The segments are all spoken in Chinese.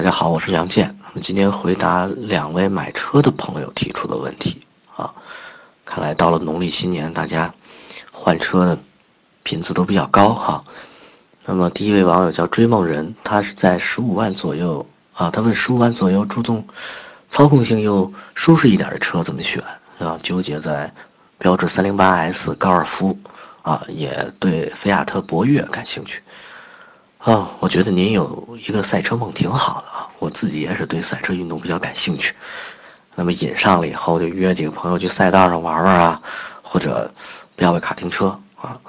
大家好，我是杨健。今天回答两位买车的朋友提出的问题啊。看来到了农历新年，大家换车的频次都比较高哈。那么第一位网友叫追梦人，他是在十五万左右啊。他问十五万左右注重操控性又舒适一点的车怎么选啊？纠结在标致三零八 S、高尔夫啊，也对菲亚特博越感兴趣。啊，我觉得您有一个赛车梦挺好的啊！我自己也是对赛车运动比较感兴趣。那么瘾上了以后，就约几个朋友去赛道上玩玩啊，或者飙个卡丁车啊。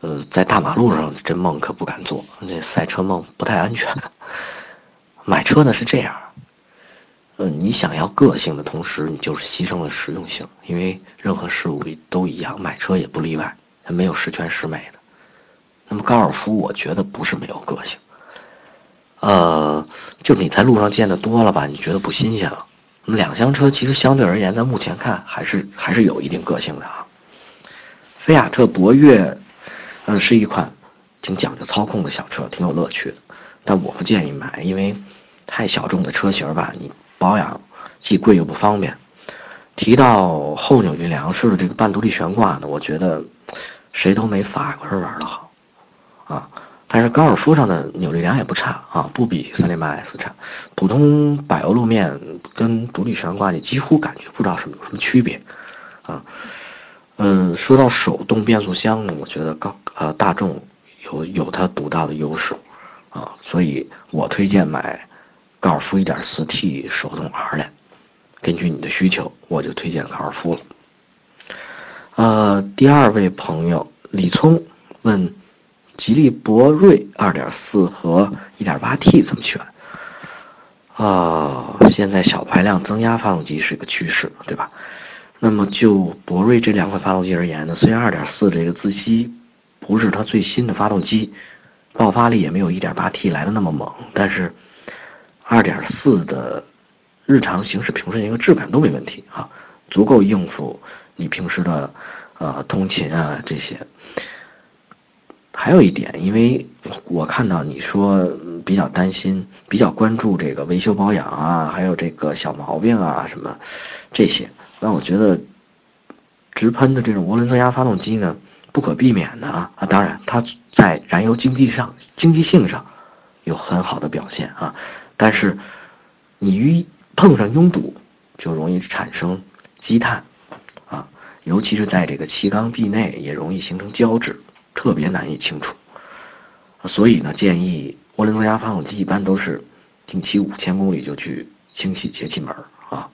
呃，在大马路上这梦可不敢做，那赛车梦不太安全。买车呢是这样，呃，你想要个性的同时，你就是牺牲了实用性，因为任何事物都一样，买车也不例外，它没有十全十美的。那么高尔夫，我觉得不是没有个性，呃，就你在路上见的多了吧，你觉得不新鲜了。那么两厢车其实相对而言，在目前看还是还是有一定个性的啊。菲亚特博越，呃，是一款挺讲究操控的小车，挺有乐趣的。但我不建议买，因为太小众的车型吧，你保养既贵又不方便。提到后扭力梁式的这个半独立悬挂呢，我觉得谁都没法国人玩的好。啊，但是高尔夫上的扭力梁也不差啊，不比三零八 S 差。普通柏油路面跟独立悬挂，你几乎感觉不知道什么有什么区别啊。嗯，说到手动变速箱呢，我觉得高呃大众有有它独到的优势啊，所以我推荐买高尔夫 1.4T 手动 R 的。根据你的需求，我就推荐高尔夫了。呃，第二位朋友李聪问。吉利博瑞2.4和 1.8T 怎么选？啊，现在小排量增压发动机是一个趋势，对吧？那么就博瑞这两款发动机而言呢，虽然2.4这个自吸不是它最新的发动机，爆发力也没有 1.8T 来的那么猛，但是2.4的日常行驶平顺性和质感都没问题啊，足够应付你平时的呃通勤啊这些。还有一点，因为我看到你说比较担心、比较关注这个维修保养啊，还有这个小毛病啊什么这些，那我觉得直喷的这种涡轮增压发动机呢，不可避免的啊啊，当然它在燃油经济上、经济性上有很好的表现啊，但是你一碰上拥堵，就容易产生积碳啊，尤其是在这个气缸壁内也容易形成胶质。特别难以清除，所以呢，建议涡轮增压发动机一般都是定期五千公里就去清洗节气门啊。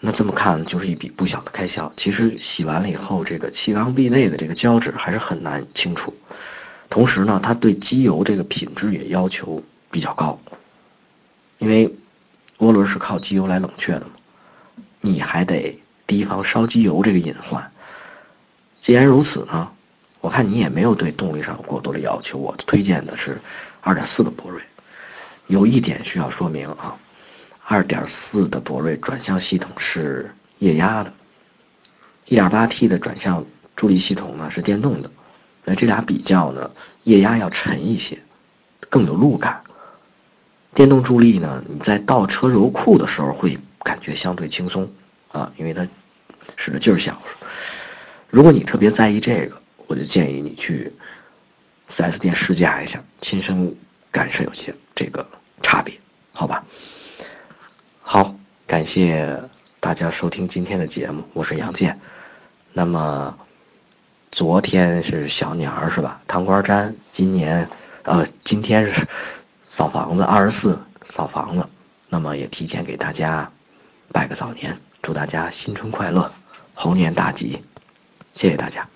那这么看就是一笔不小的开销。其实洗完了以后，这个气缸壁内的这个胶质还是很难清除。同时呢，它对机油这个品质也要求比较高，因为涡轮是靠机油来冷却的嘛，你还得提防烧机油这个隐患。既然如此呢？我看你也没有对动力上有过多的要求，我推荐的是2.4的博瑞。有一点需要说明啊，2.4的博瑞转向系统是液压的，1.8T 的转向助力系统呢是电动的。那这俩比较呢，液压要沉一些，更有路感。电动助力呢，你在倒车柔库的时候会感觉相对轻松啊，因为它使的劲儿小。如果你特别在意这个。我就建议你去 4S 店试驾一下，亲身感受一下这个差别，好吧？好，感谢大家收听今天的节目，我是杨健。那么昨天是小年儿是吧？糖瓜粘，今年呃今天是扫房子，二十四扫房子。那么也提前给大家拜个早年，祝大家新春快乐，猴年大吉，谢谢大家。